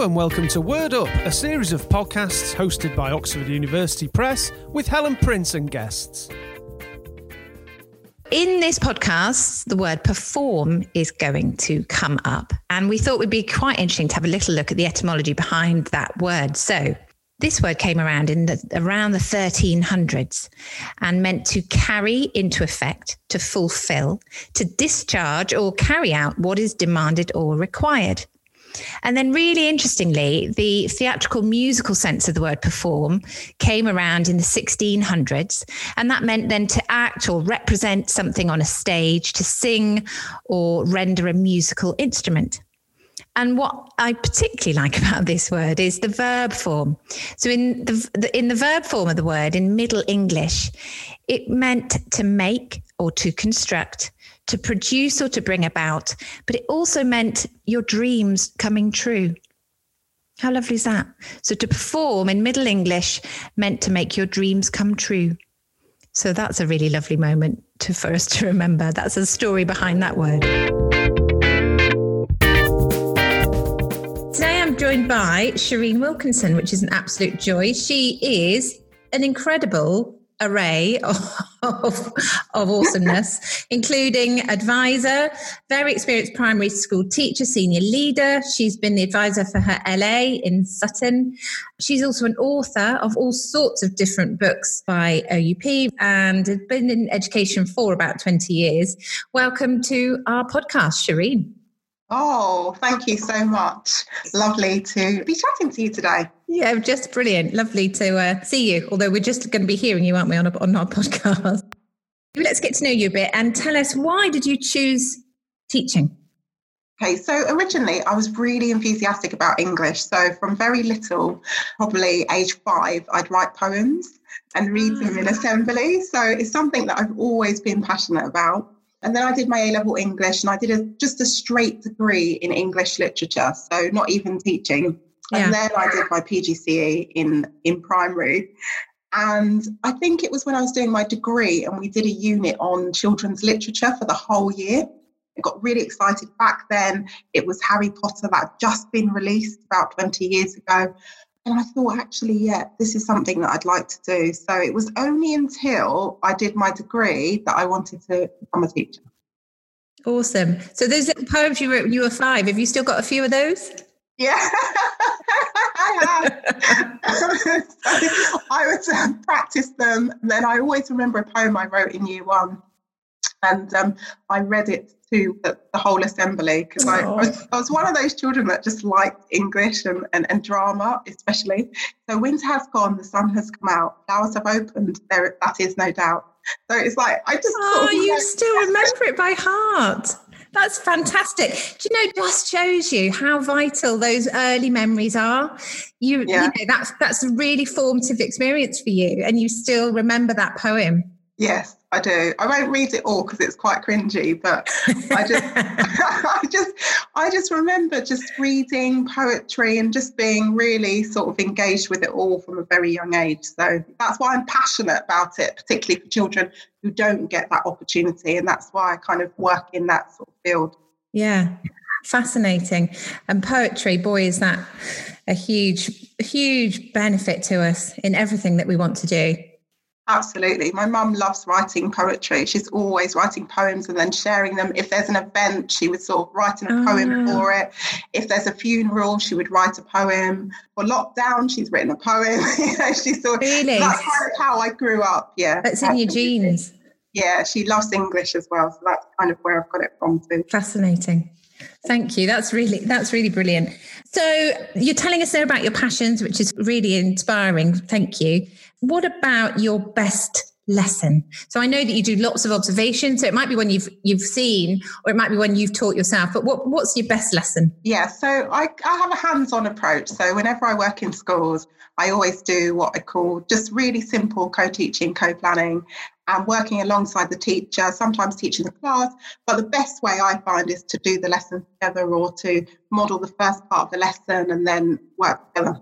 And welcome to Word Up, a series of podcasts hosted by Oxford University Press with Helen Prince and guests. In this podcast, the word perform is going to come up. And we thought it would be quite interesting to have a little look at the etymology behind that word. So, this word came around in the, around the 1300s and meant to carry into effect, to fulfill, to discharge or carry out what is demanded or required. And then, really interestingly, the theatrical musical sense of the word perform came around in the 1600s. And that meant then to act or represent something on a stage, to sing or render a musical instrument. And what I particularly like about this word is the verb form. So in the in the verb form of the word in Middle English, it meant to make or to construct, to produce or to bring about, but it also meant your dreams coming true. How lovely is that? So to perform in Middle English meant to make your dreams come true. So that's a really lovely moment to, for us to remember. That's a story behind that word. Today I'm joined by Shireen Wilkinson, which is an absolute joy. She is an incredible array of, of, of awesomeness, including advisor, very experienced primary school teacher, senior leader. She's been the advisor for her LA in Sutton. She's also an author of all sorts of different books by OUP and has been in education for about 20 years. Welcome to our podcast, Shireen. Oh, thank you so much. Lovely to be chatting to you today. Yeah, just brilliant. Lovely to uh, see you. Although we're just going to be hearing you, aren't we, on, a, on our podcast? Let's get to know you a bit and tell us why did you choose teaching? Okay, so originally I was really enthusiastic about English. So from very little, probably age five, I'd write poems and read them in ah. assembly. So it's something that I've always been passionate about. And then I did my A level English and I did a, just a straight degree in English literature, so not even teaching. Yeah. And then I did my PGCE in, in primary. And I think it was when I was doing my degree and we did a unit on children's literature for the whole year. I got really excited back then. It was Harry Potter that had just been released about 20 years ago. And I thought, actually, yeah, this is something that I'd like to do. So it was only until I did my degree that I wanted to become a teacher. Awesome. So those little poems you wrote when you were five, have you still got a few of those? Yeah, I have. I would uh, practice them. Then I always remember a poem I wrote in year one, and um, I read it to the, the whole assembly because I, I, was, I was one of those children that just liked English and, and, and drama, especially. So winter has gone, the sun has come out, flowers have opened. There, that is no doubt. So it's like I just. Oh, sort of you still remember it by heart. That's fantastic. Do you know, just shows you how vital those early memories are. You, yeah. you know, that's that's a really formative experience for you, and you still remember that poem. Yes, I do. I won't read it all because it's quite cringy, but I just, I just, I just remember just reading poetry and just being really sort of engaged with it all from a very young age. So that's why I'm passionate about it, particularly for children who don't get that opportunity, and that's why I kind of work in that sort of field. Yeah, fascinating. And poetry, boy, is that a huge, huge benefit to us in everything that we want to do. Absolutely. My mum loves writing poetry. She's always writing poems and then sharing them. If there's an event, she would sort of write a oh. poem for it. If there's a funeral, she would write a poem. For lockdown, she's written a poem. you know, she's sort of, really? that's kind of how I grew up. Yeah. That's in your genes. Yeah, she loves English as well. So that's kind of where I've got it from too. Fascinating. Thank you. That's really that's really brilliant. So you're telling us there about your passions, which is really inspiring. Thank you. What about your best lesson? So I know that you do lots of observations. So it might be one you've you've seen, or it might be one you've taught yourself. But what, what's your best lesson? Yeah, so I, I have a hands-on approach. So whenever I work in schools, I always do what I call just really simple co-teaching, co-planning, and working alongside the teacher, sometimes teaching the class. But the best way I find is to do the lesson together or to model the first part of the lesson and then work together.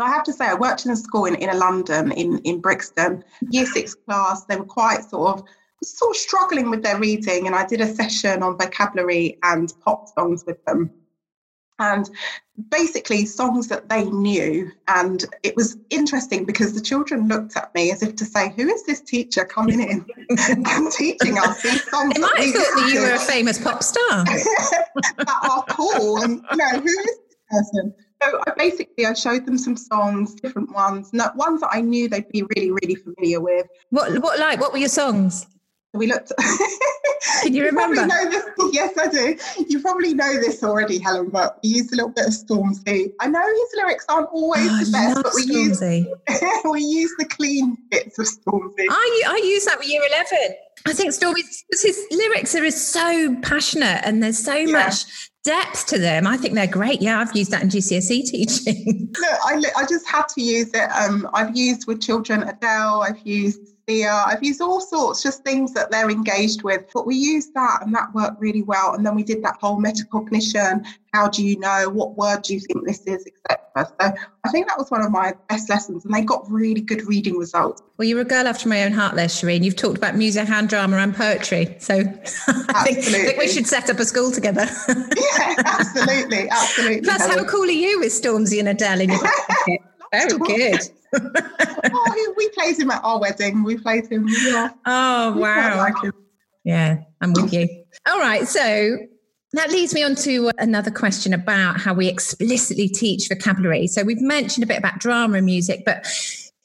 So I have to say, I worked in a school in inner London, in, in Brixton, year six class. They were quite sort of sort of struggling with their reading, and I did a session on vocabulary and pop songs with them. and basically songs that they knew. And it was interesting because the children looked at me as if to say, Who is this teacher coming in and teaching us these songs? They might have thought that you were a famous pop star. that are cool. And, you know, who is this person? So I basically I showed them some songs, different ones, not ones that I knew they'd be really, really familiar with. What what like what were your songs? We looked. Can you remember? You know this. Yes, I do. You probably know this already, Helen. But we used a little bit of Stormzy. I know his lyrics aren't always oh, the best, but we use we use the clean bits of Stormzy. I I use that with Year Eleven. I think Stormzy his lyrics are so passionate and there's so yeah. much depth to them. I think they're great. Yeah, I've used that in GCSE teaching. No, I, I just had to use it. Um, I've used with children Adele. I've used Uh, I've used all sorts, just things that they're engaged with. But we used that and that worked really well. And then we did that whole metacognition. How do you know? What word do you think this is, etc. So I think that was one of my best lessons, and they got really good reading results. Well, you're a girl after my own heart, there, Shireen. You've talked about music and drama and poetry, so I think, I think, we should set up a school together. yeah, absolutely, absolutely. Plus, how cool are you with Stormzy and Adele in your? Very good. Oh, we played him at our wedding. We played him. Yeah. Oh wow. Like yeah, I'm with you. All right, so that leads me on to another question about how we explicitly teach vocabulary. So we've mentioned a bit about drama and music, but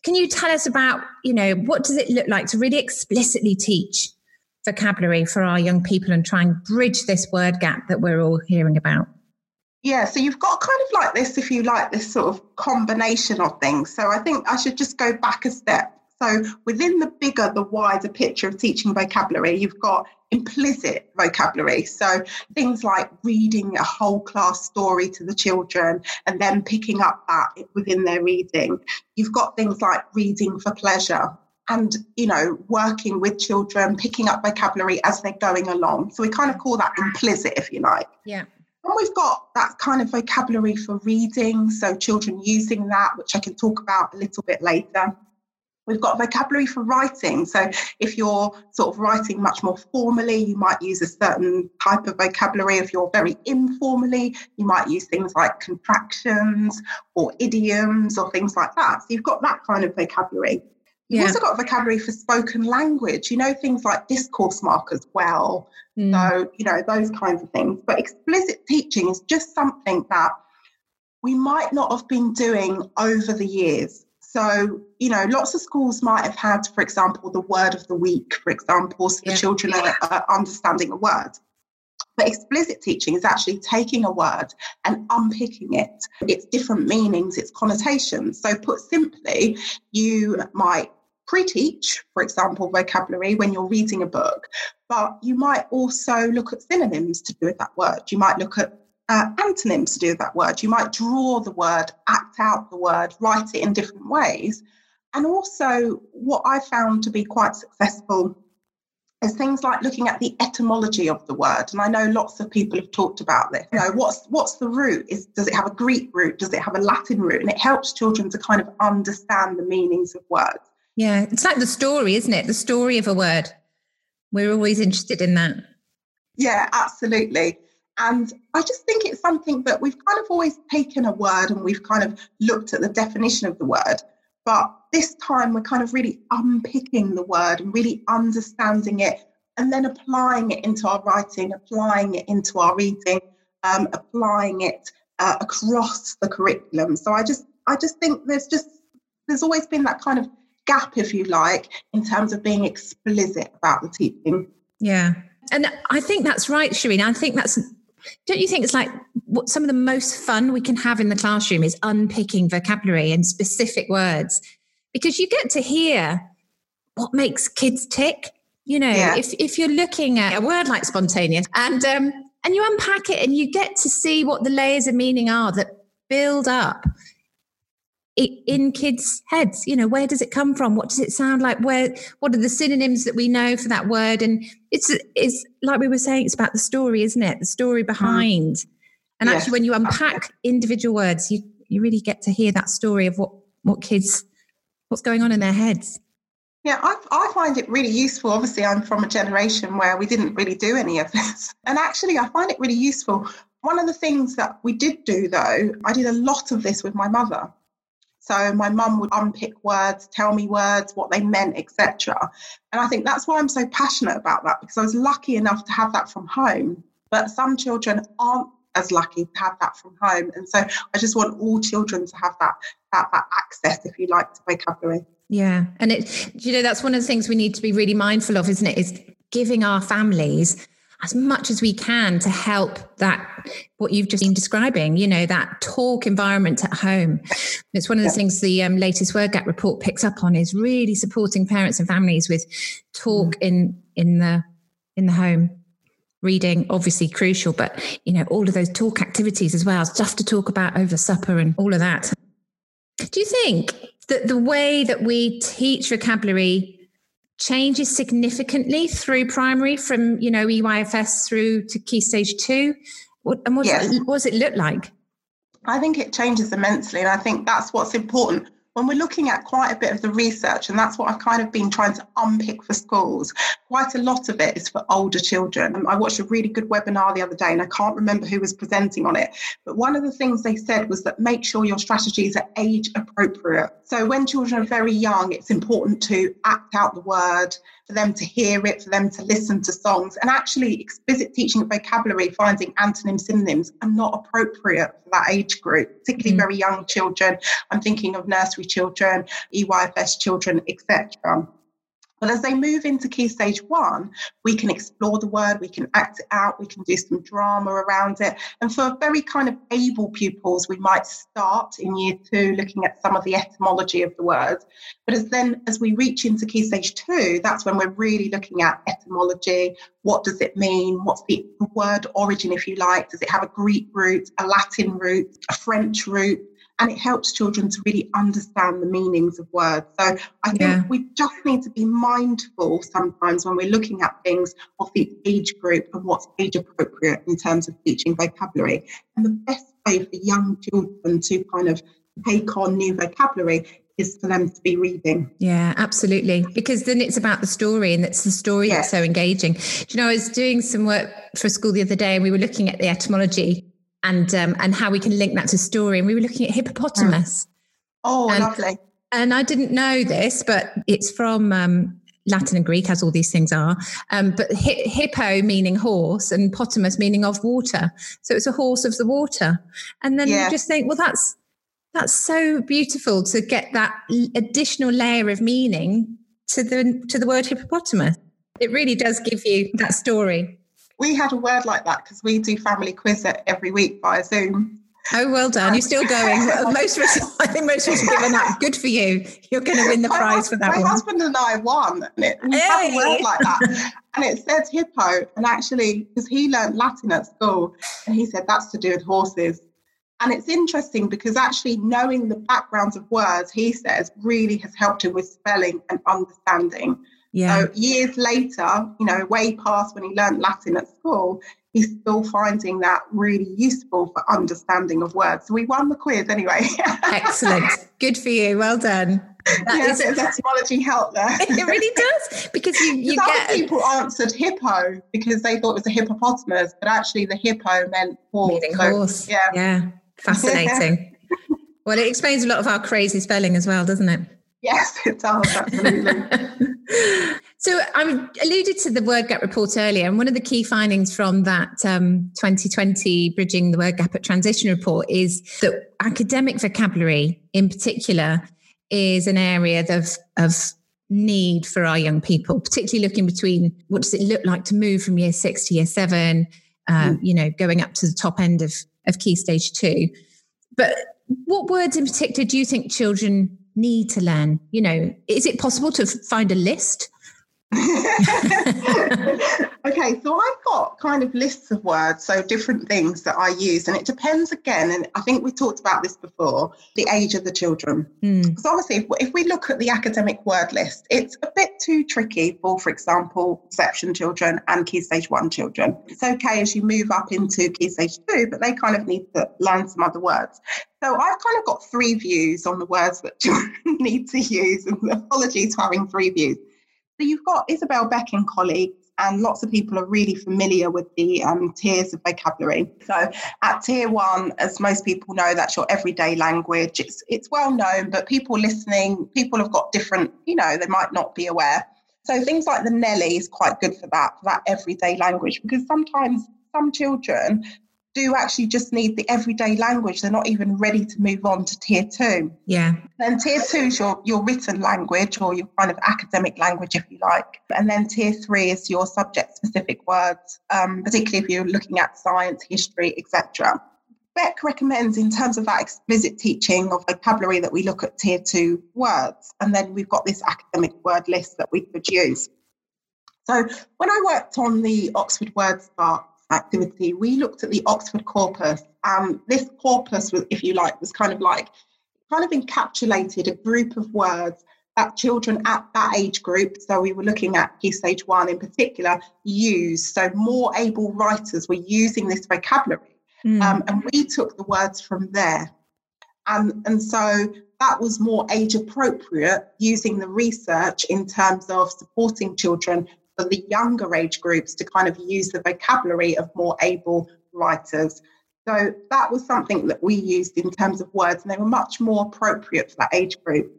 can you tell us about, you know, what does it look like to really explicitly teach vocabulary for our young people and try and bridge this word gap that we're all hearing about? Yeah, so you've got kind of like this, if you like, this sort of combination of things. So I think I should just go back a step. So within the bigger, the wider picture of teaching vocabulary, you've got implicit vocabulary. So things like reading a whole class story to the children and then picking up that within their reading. You've got things like reading for pleasure and you know working with children picking up vocabulary as they're going along so we kind of call that implicit if you like yeah we've got that kind of vocabulary for reading, so children using that, which I can talk about a little bit later. We've got vocabulary for writing. So if you're sort of writing much more formally, you might use a certain type of vocabulary. If you're very informally, you might use things like contractions or idioms or things like that. So you've got that kind of vocabulary. You've yeah. also got vocabulary for spoken language, you know, things like discourse markers well. Mm. So, you know, those kinds of things. But explicit teaching is just something that we might not have been doing over the years. So, you know, lots of schools might have had, for example, the word of the week, for example, so yeah. the children are, are understanding a word. But explicit teaching is actually taking a word and unpicking it, its different meanings, its connotations. So, put simply, you might pre teach, for example, vocabulary when you're reading a book, but you might also look at synonyms to do with that word. You might look at uh, antonyms to do with that word. You might draw the word, act out the word, write it in different ways. And also, what I found to be quite successful is things like looking at the etymology of the word. And I know lots of people have talked about this. You know, what's what's the root? Is does it have a Greek root? Does it have a Latin root? And it helps children to kind of understand the meanings of words. Yeah, it's like the story, isn't it? The story of a word. We're always interested in that. Yeah, absolutely. And I just think it's something that we've kind of always taken a word and we've kind of looked at the definition of the word. But this time we're kind of really unpicking the word and really understanding it and then applying it into our writing, applying it into our reading, um, applying it uh, across the curriculum. So I just, I just think there's just, there's always been that kind of gap, if you like, in terms of being explicit about the teaching. Yeah. And I think that's right, Shireen. I think that's, don't you think it's like what some of the most fun we can have in the classroom is unpicking vocabulary and specific words because you get to hear what makes kids tick. You know, yeah. if, if you're looking at a word like spontaneous and um, and you unpack it and you get to see what the layers of meaning are that build up in kids' heads. You know, where does it come from? What does it sound like? Where? What are the synonyms that we know for that word? And it's it's like we were saying, it's about the story, isn't it? The story mm. behind. Mm. And yes. actually, when you unpack individual words, you you really get to hear that story of what what kids what's going on in their heads. Yeah, I, I find it really useful. Obviously, I'm from a generation where we didn't really do any of this. And actually, I find it really useful one of the things that we did do though, I did a lot of this with my mother. So my mum would unpick words, tell me words, what they meant, etc. And I think that's why I'm so passionate about that because I was lucky enough to have that from home. But some children aren't as lucky to have that from home. And so I just want all children to have that that, that access, if you like, to vocabulary. Yeah. And it you know, that's one of the things we need to be really mindful of, isn't it? Is giving our families as much as we can to help that what you've just been describing you know that talk environment at home it's one of the yeah. things the um, latest word gap report picks up on is really supporting parents and families with talk mm. in in the in the home reading obviously crucial but you know all of those talk activities as well stuff to talk about over supper and all of that do you think that the way that we teach vocabulary changes significantly through primary from you know EYFS through to key stage two? What, and what, yes. what does it look like? I think it changes immensely, and I think that's what's important when we're looking at quite a bit of the research, and that's what I've kind of been trying to unpick for schools, quite a lot of it is for older children. Um, I watched a really good webinar the other day, and I can't remember who was presenting on it. But one of the things they said was that make sure your strategies are age appropriate. So when children are very young, it's important to act out the word, for them to hear it, for them to listen to songs. And actually, explicit teaching of vocabulary, finding antonyms, synonyms are not appropriate for that age group, particularly mm. very young children. I'm thinking of nursery children, EYFS children, etc. But as they move into key stage one, we can explore the word, we can act it out, we can do some drama around it. And for very kind of able pupils, we might start in year two looking at some of the etymology of the word. But as then as we reach into key stage two, that's when we're really looking at etymology. What does it mean? What's the word origin, if you like? Does it have a Greek root, a Latin root, a French root? And it helps children to really understand the meanings of words. So I think yeah. we just need to be mindful sometimes when we're looking at things of the age group and what's age appropriate in terms of teaching vocabulary. And the best way for young children to kind of take on new vocabulary is for them to be reading. Yeah, absolutely. Because then it's about the story and it's the story yes. that's so engaging. Do you know, I was doing some work for a school the other day and we were looking at the etymology and um, and how we can link that to story. And we were looking at hippopotamus. Oh, and, lovely. And I didn't know this, but it's from um, Latin and Greek, as all these things are. Um, but hi- hippo meaning horse and potamus meaning of water. So it's a horse of the water. And then yeah. you just think, well, that's that's so beautiful to get that additional layer of meaning to the to the word hippopotamus. It really does give you that story we had a word like that because we do family quiz every week via Zoom. Oh, well done. You're still going. most of us, I think most of us have given up. Good for you. You're going to win the prize for that my one. My husband and I won. And it, we hey. have a word like that. and it says hippo. And actually, because he learned Latin at school, and he said that's to do with horses. And it's interesting because actually knowing the backgrounds of words, he says, really has helped him with spelling and understanding. Yeah. So years later, you know, way past when he learned Latin at school, he's still finding that really useful for understanding of words. So we won the quiz anyway. Excellent. Good for you. Well done. That yeah, is, a bit of etymology help there. it really does because you, you get people answered hippo because they thought it was a hippopotamus, but actually the hippo meant horse. Meaning so, horse. Yeah. Yeah. Fascinating. well, it explains a lot of our crazy spelling as well, doesn't it? Yes, it does, absolutely. So I alluded to the word gap report earlier, and one of the key findings from that um, 2020 Bridging the Word Gap at Transition report is that academic vocabulary in particular is an area of, of need for our young people, particularly looking between what does it look like to move from year six to year seven, um, mm. you know, going up to the top end of, of key stage two. But what words in particular do you think children need to learn? You know, is it possible to find a list? okay, so I've got kind of lists of words, so different things that I use, and it depends again. And I think we talked about this before the age of the children. Mm. Because obviously, if, if we look at the academic word list, it's a bit too tricky for, for example, reception children and key stage one children. It's okay as you move up into key stage two, but they kind of need to learn some other words. So I've kind of got three views on the words that children need to use, and apologies for having three views. So you've got Isabel Beck and colleagues and lots of people are really familiar with the um, tiers of vocabulary. So, at tier one, as most people know, that's your everyday language. It's it's well known, but people listening, people have got different, you know, they might not be aware. So things like the NELI is quite good for that, for that everyday language, because sometimes some children do actually just need the everyday language. They're not even ready to move on to tier two. Yeah. Then tier two is your, your written language or your kind of academic language, if you like. And then tier three is your subject specific words, um, particularly if you're looking at science, history, etc. Beck recommends, in terms of that explicit teaching of vocabulary, that we look at tier two words. And then we've got this academic word list that we could use. So when I worked on the Oxford Word Start activity, we looked at the Oxford corpus. And this corpus, was, if you like, was kind of like, kind of encapsulated a group of words that children at that age group, so we were looking at key stage one in particular, use. So more able writers were using this vocabulary. Mm. Um, and we took the words from there. And, and so that was more age appropriate using the research in terms of supporting children for the younger age groups to kind of use the vocabulary of more able writers. So that was something that we used in terms of words, and they were much more appropriate for that age group.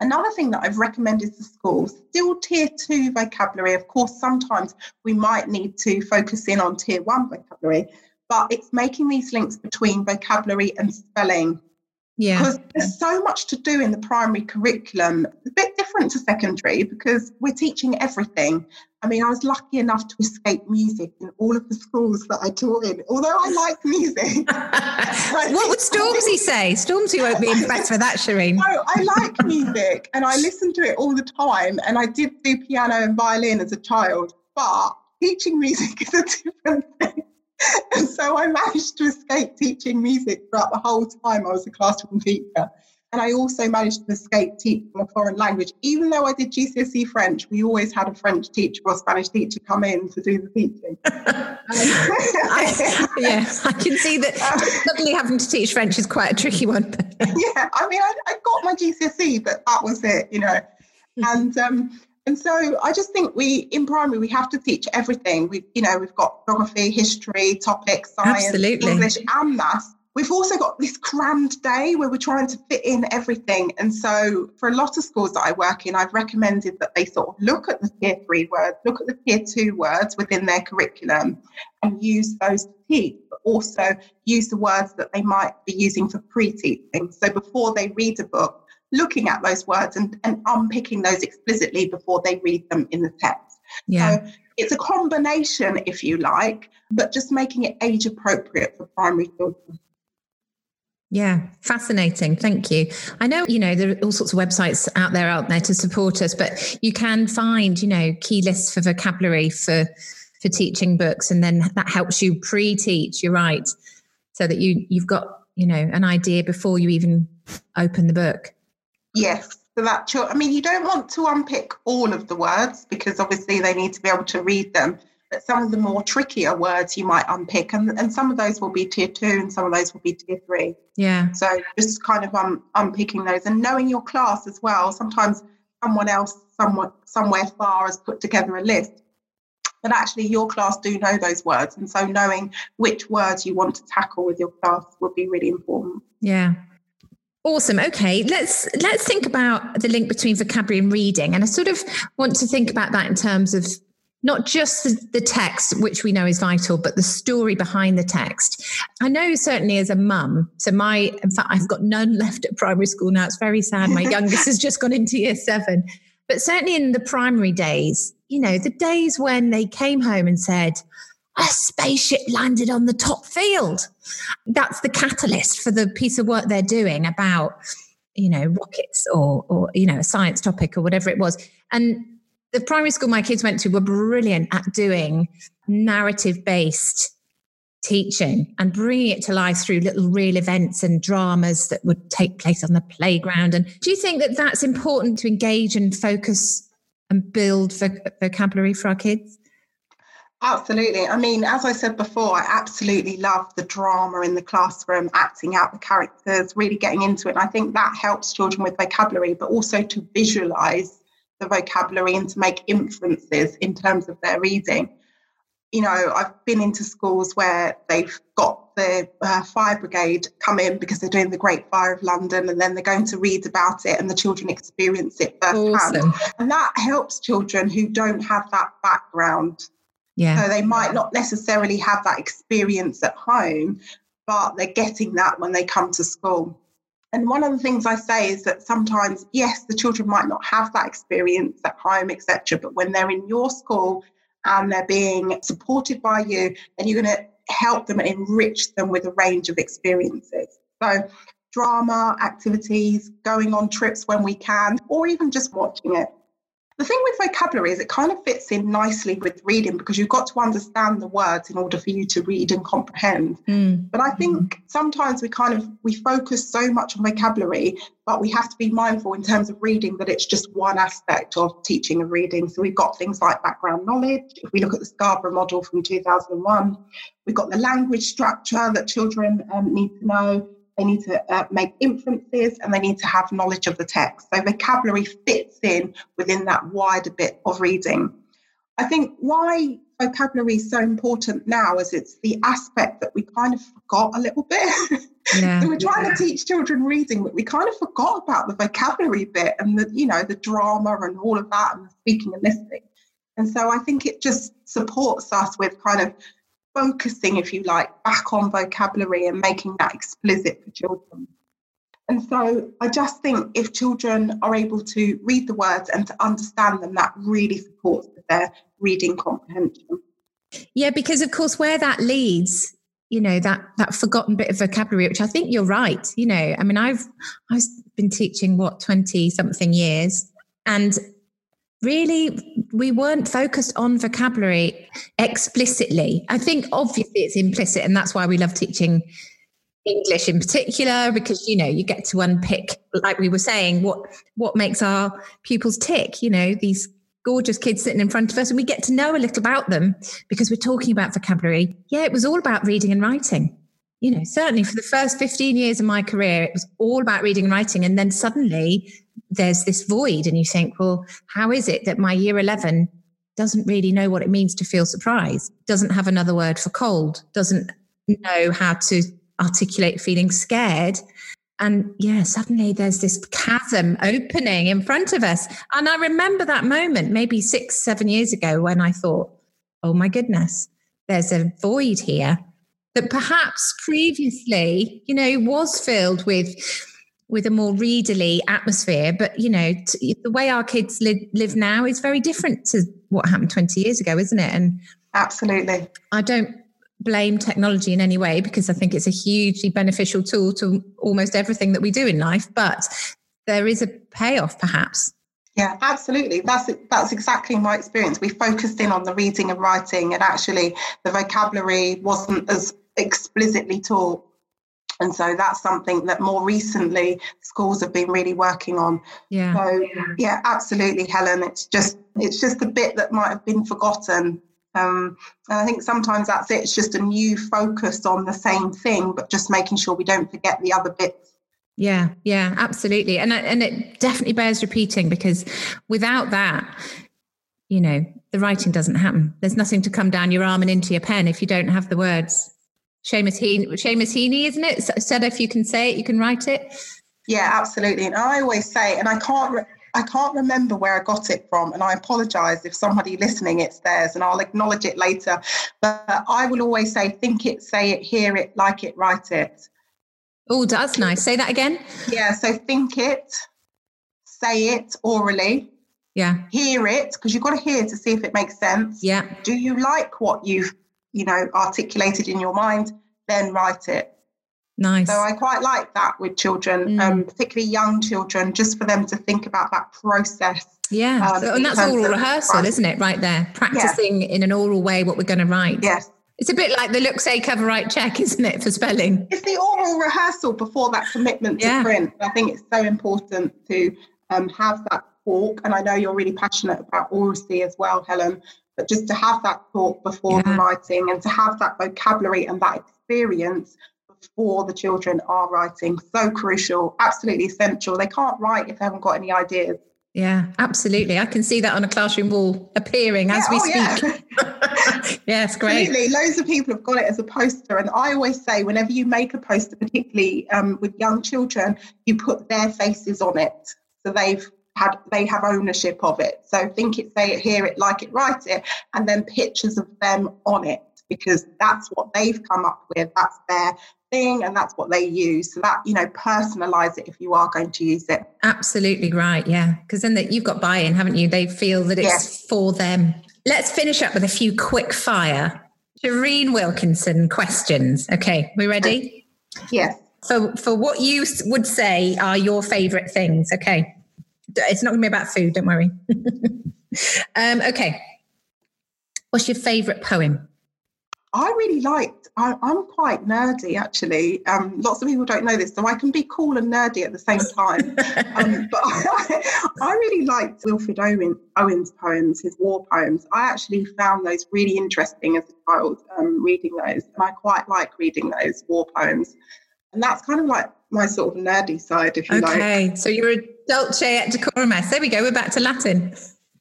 Another thing that I've recommended to schools, still tier two vocabulary. Of course, sometimes we might need to focus in on tier one vocabulary, but it's making these links between vocabulary and spelling yeah. Because there's so much to do in the primary curriculum. It's a bit different to secondary because we're teaching everything. I mean, I was lucky enough to escape music in all of the schools that I taught in, although I like music. what would Stormzy say? Stormzy won't be impressed with that, Shireen. No, I like music and I listen to it all the time. And I did do piano and violin as a child, but teaching music is a different thing. and so I managed to escape teaching music throughout the whole time I was a classroom teacher. And I also managed to escape teaching a foreign language. Even though I did GCSE French, we always had a French teacher or Spanish teacher come in to do the teaching. I, yeah, I can see that suddenly having to teach French is quite a tricky one. yeah, I mean, I, I, got my GCSE, but that was it, you know. Hmm. And um, and so I just think we in primary we have to teach everything. We you know we've got geography, history, topics, science, Absolutely. English, and maths. We've also got this crammed day where we're trying to fit in everything. And so for a lot of schools that I work in, I've recommended that they sort of look at the tier three words, look at the tier two words within their curriculum and use those to teach, but also use the words that they might be using for pre-teaching. So before they read a book, looking at those words and, and unpicking those explicitly before they read them in the text. Yeah. So it's a combination, if you like, but just making it age appropriate for primary children. Yeah, fascinating. Thank you. I know, you know, there are all sorts of websites out there out there to support us, but you can find, you know, key lists for vocabulary for for teaching books and then that helps you pre-teach, you're right. So that you you've got, you know, an idea before you even open the book. Yes. So that, I mean, you don't want to unpick all of the words because obviously they need to be able to read them. But some of the more trickier words you might unpick, and, and some of those will be tier two, and some of those will be tier three. Yeah. So just kind of um, unpicking those and knowing your class as well. Sometimes someone else, somewhere, somewhere far, has put together a list, but actually your class do know those words, and so knowing which words you want to tackle with your class would be really important. Yeah, Awesome. Okay, let's let's think about the link between vocabulary and reading, and I sort of want to think about that in terms of not just the, the, text, which we know is vital, but the story behind the text. I know certainly as a mum, so my in fact I've got none left at primary school now. It's very sad. My youngest has just gone into year seven, but certainly in the primary days, you know, the days when they came home and said, a spaceship landed on the top field. That's the catalyst for the piece of work they're doing about, you know, rockets or, or you know, a science topic or whatever it was. And the primary school my kids went to were brilliant at doing narrative based teaching and bringing it to life through little real events and dramas that would take place on the playground. And do you think that that's important to engage and focus and build vocabulary for our kids? Absolutely. I mean, as I said before, I absolutely love the drama in the classroom, acting out the characters, really getting into it. And I think that helps children with vocabulary, but also to visualize the vocabulary and to make inferences in terms of their reading. You know, I've been into schools where they've got the uh, fire brigade come in because they're doing the Great Fire of London and then they're going to read about it and the children experience it firsthand. Awesome. And that helps children who don't have that background. Yeah. So they might not necessarily have that experience at home, but they're getting that when they come to school. And one of the things I say is that sometimes, yes, the children might not have that experience at home, etc. But when they're in your school and they're being supported by you, then you're going to help them and enrich them with a range of experiences. So, drama, activities, going on trips when we can, or even just watching it. The thing with vocabulary is it kind of fits in nicely with reading because you've got to understand the words in order for you to read and comprehend. Mm. But I think mm. sometimes we kind of we focus so much on vocabulary, but we have to be mindful in terms of reading that it's just one aspect of teaching and reading. So we've got things like background knowledge. If we look at the Scarborough model from 2001, we've got the language structure that children um, need to know they need to uh, make inferences and they need to have knowledge of the text. So vocabulary fits in within that wider bit of reading. I think why vocabulary is so important now is it's the aspect that we kind of forgot a little bit. Yeah, so we're trying yeah. to teach children reading, but we kind of forgot about the vocabulary bit and the, you know, the drama and all of that and the speaking and listening. And so I think it just supports us with kind of focusing, if you like, back on vocabulary and making that explicit for children. And so I just think if children are able to read the words and to understand them, that really supports their reading comprehension. Yeah, because of course, where that leads, you know, that that forgotten bit of vocabulary, which I think you're right. You know, I mean, I've I've been teaching what twenty something years, and really we weren't focused on vocabulary explicitly. I think obviously it's implicit, and that's why we love teaching English in particular, because you know you get to unpick, like we were saying, what what makes our pupils tick. You know these gorgeous kids sitting in front of us, and we get to know a little about them because we're talking about vocabulary. Yeah, it was all about reading and writing. You know, certainly for the first 15 years of my career, it was all about reading and writing. And then suddenly there's this void and you think well how is it that my year 11 doesn't really know what it means to feel surprised doesn't have another word for cold doesn't know how to articulate feeling scared? And yeah suddenly there's this chasm opening in front of us. And i remember that moment maybe six seven years ago when i thought oh my goodness there's a void here that perhaps previously you know was filled with with a more readerly atmosphere. But you know, t- the way our kids li- live now is very different to what happened 20 years ago, isn't it? And absolutely, I don't blame technology in any way because I think it's a hugely beneficial tool to almost everything that we do in life. But there is a payoff, perhaps. Yeah, absolutely. That's that's exactly my experience. We focused in on the reading and writing, and actually the vocabulary wasn't as explicitly taught and so that's something that more recently schools have been really working on. Yeah. So yeah, absolutely, Helen. It's just it's just a bit that might have been forgotten. Um, and I think sometimes that's it. It's just a new focus on the same thing, but just making sure we don't forget the other bits. Yeah, yeah, absolutely. And and it definitely bears repeating because without that, you know, the writing doesn't happen. There's nothing to come down your arm and into your pen if you don't have the words. Seamus Heaney, Seamus Heaney, isn't it? Said if you can say it, you can write it. Yeah, absolutely. And I always say, and I can't, re- I can't remember where I got it from, and I apologise if somebody listening it's theirs, and I'll acknowledge it later. But I will always say, think it, say it, hear it, like it, write it. Oh, that's nice. Say that again. Yeah. So think it, say it orally. Yeah. Hear it because you've got to hear to see if it makes sense. Yeah. Do you like what you've you know, articulated in your mind, then write it. Nice. So I quite like that with children, mm. um, particularly young children, just for them to think about that process. Yeah, um, so, and that's oral rehearsal, isn't it? Right there, practicing yeah. in an oral way what we're going to write. Yes. It's a bit like the look, say, cover, write, check, isn't it, for spelling? It's the oral rehearsal before that commitment to yeah. print. I think it's so important to um, have that talk. And I know you're really passionate about oracy as well, Helen but just to have that thought before yeah. the writing and to have that vocabulary and that experience before the children are writing so crucial absolutely essential they can't write if they haven't got any ideas Yeah, absolutely. I can see that on a classroom wall appearing as yeah, we oh, speak. Yeah. yeah, it's great. Absolutely. Loads of people have got it as a poster. And I always say, whenever you make a poster, particularly um, with young children, you put their faces on it. So they've had they have ownership of it. So think it, say it, hear it, like it, write it, and then pictures of them on it because that's what they've come up with. That's their thing and that's what they use. So that you know personalize it if you are going to use it. Absolutely right yeah. Because then that you've got buy-in haven't you? They feel that it's yes. for them. Let's finish up with a few quick fire. Shireen Wilkinson questions. Okay we ready? Yes. For for what you would say are your favorite things? Okay it's not going to be about food don't worry um okay what's your favorite poem I really liked, I, am quite nerdy actually. Um, lots of people don't know this, so I can be cool and nerdy at the same time. um, but I, I, really liked Wilfred Owen, Owen's poems, his war poems. I actually found those really interesting as a child, um, reading those. And I quite like reading those war poems. And that's kind of like my sort of nerdy side, if you okay. like. Okay, so you're a dulce et decorum. est. There we go, we're back to Latin.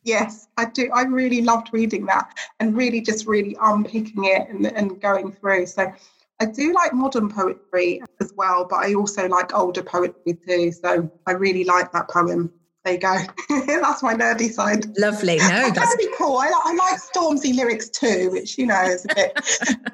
Yes, I do. I really loved reading that and really just really unpicking it and, and going through. So I do like modern poetry as well, but I also like older poetry too. So I really like that poem. There you go. that's my nerdy side. Lovely. No, that's be cool. I, I, like Stormzy lyrics too, which you know is a bit.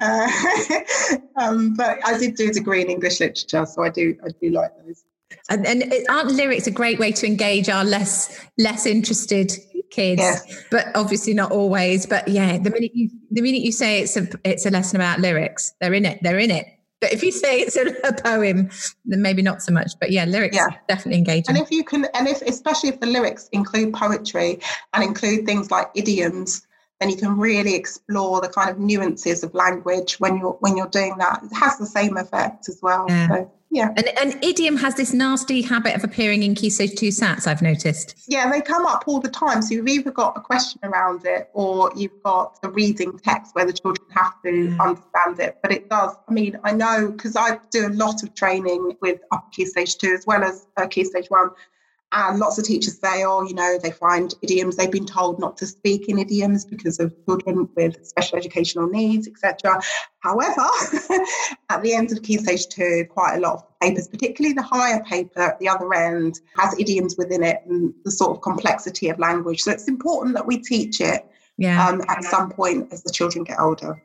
uh, um, but I did do a degree in English literature, so I do I do like those. And, and aren't lyrics a great way to engage our less less interested kids, but obviously not always. But yeah, the minute you the minute you say it's a it's a lesson about lyrics, they're in it. They're in it. But if you say it's a, a poem, then maybe not so much. But yeah, lyrics yeah. definitely engaging. And if you can, and if especially if the lyrics include poetry and include things like idioms, then you can really explore the kind of nuances of language when you're when you're doing that. It has the same effect as well. Yeah. So yeah. And, and idiom has this nasty habit of appearing in Key Stage 2 SATs, I've noticed. Yeah, they come up all the time. So you've either got a question around it or you've got a reading text where the children have to mm. understand it. But it does, I mean, I know because I do a lot of training with upper Key Stage 2 as well as uh, Key Stage 1. And lots of teachers say, oh, you know, they find idioms, they've been told not to speak in idioms because of children with special educational needs, etc. However, at the end of Key Stage 2, quite a lot of papers, particularly the higher paper at the other end, has idioms within it and the sort of complexity of language. So it's important that we teach it yeah. um, at some point as the children get older.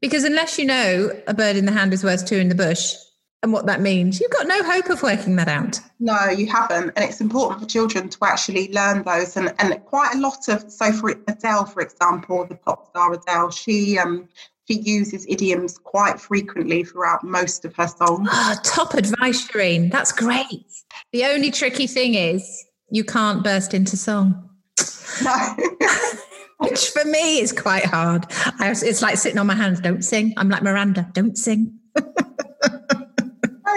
Because unless you know a bird in the hand is worth two in the bush, and what that means. You've got no hope of working that out. No, you haven't. And it's important for children to actually learn those. And, and quite a lot of, so for Adele, for example, the pop star Adele, she um, she uses idioms quite frequently throughout most of her songs. Oh, top advice, Shireen. That's great. The only tricky thing is you can't burst into song. No. Which for me is quite hard. I, it's like sitting on my hands, don't sing. I'm like Miranda, don't sing.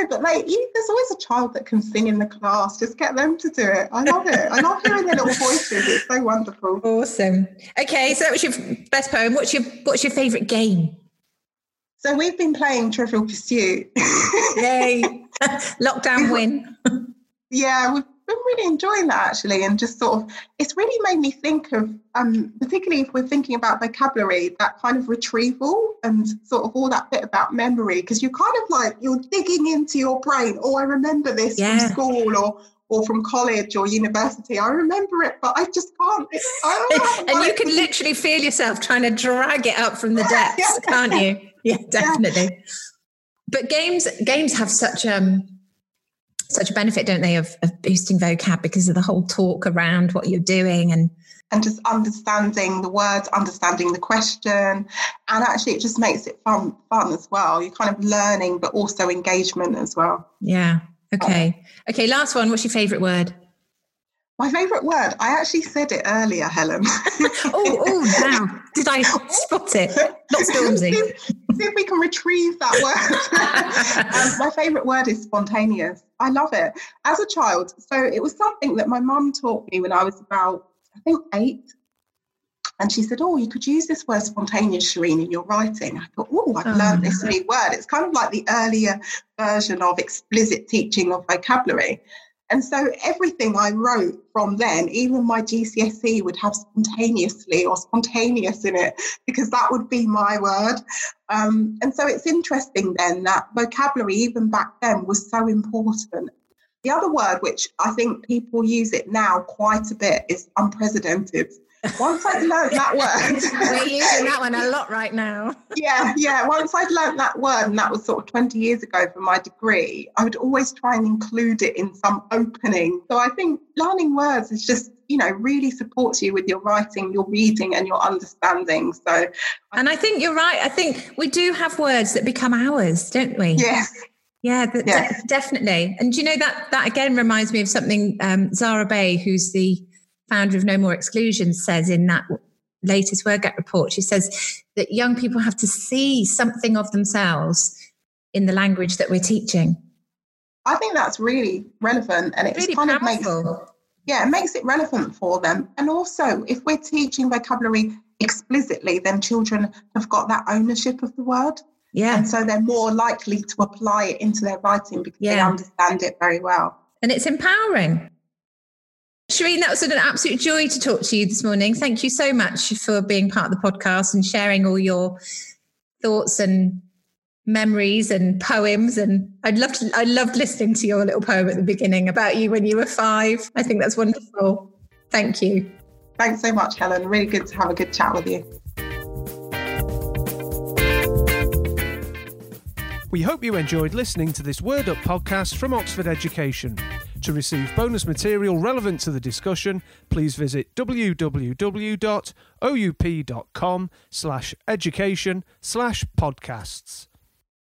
but like, there's always a child that can sing in the class. Just get them to do it. I love it. I love hearing their little voices. It's so wonderful. Awesome. Okay, so that was your best poem. What's your What's your favourite game? So we've been playing Trivial Pursuit. Yay! Lockdown win. yeah, we've been really enjoying that actually, and just sort of, it's really made me think of, um, particularly if we're thinking about vocabulary, that kind of retrieval and sort of all that bit about memory, because you're kind of like you're digging into your brain. Oh, I remember this yeah. from school, or or from college or university. I remember it, but I just can't. and you can literally feel yourself trying to drag it up from the depths, yeah. can't you? Yeah, definitely. Yeah. But games games have such um such a benefit, don't they, of, of boosting vocab because of the whole talk around what you're doing and and just understanding the words, understanding the question, and actually it just makes it fun fun as well. You're kind of learning, but also engagement as well. Yeah. Okay. Okay. Last one. What's your favourite word? My favourite word. I actually said it earlier, Helen. oh, oh, now did I spot it? Not Stormzy. see, see if we can retrieve that word. um, my favourite word is spontaneous. I love it. As a child, so it was something that my mum taught me when I was about, I think, eight. And she said, Oh, you could use this word spontaneous, Shireen, in your writing. I thought, Oh, I've oh, learned this new word. It's kind of like the earlier version of explicit teaching of vocabulary. And so everything I wrote from then, even my GCSE would have spontaneously or spontaneous in it because that would be my word. Um, and so it's interesting then that vocabulary, even back then, was so important. The other word, which I think people use it now quite a bit, is unprecedented. Once I'd learned that word. We're using that one a lot right now. yeah, yeah. Once I'd learned that word, and that was sort of 20 years ago for my degree, I would always try and include it in some opening. So I think learning words is just, you know, really supports you with your writing, your reading, and your understanding. So And I think you're right. I think we do have words that become ours, don't we? yes. Yeah, Yes. de- definitely. And you know that that again reminds me of something um, Zahra Bei, who's the founder of No More Exclusion, says in that latest WordGap report. She says that young people have to see something of themselves in the language that we're teaching. I think that's really relevant and it Really kind of makes yeah, it makes it relevant for them. And also, if we're teaching vocabulary explicitly, then children have got that ownership of the word. Yeah. And so they're more likely to apply it into their writing because they understand it very well. and it's empowering. Shireen, that was an absolute joy to talk to you this morning. Thank you so much for being part of the podcast and sharing all your thoughts and memories and poems. And I'd love to, I loved listening to your little poem at the beginning about you when you were five. I think that's wonderful. Thank you. Thanks so much, Helen. Really good to have a good chat with you. We hope you enjoyed listening to this Word Up podcast from Oxford Education. To receive bonus material relevant to the discussion, please visit www.oup.com slash education slash podcasts.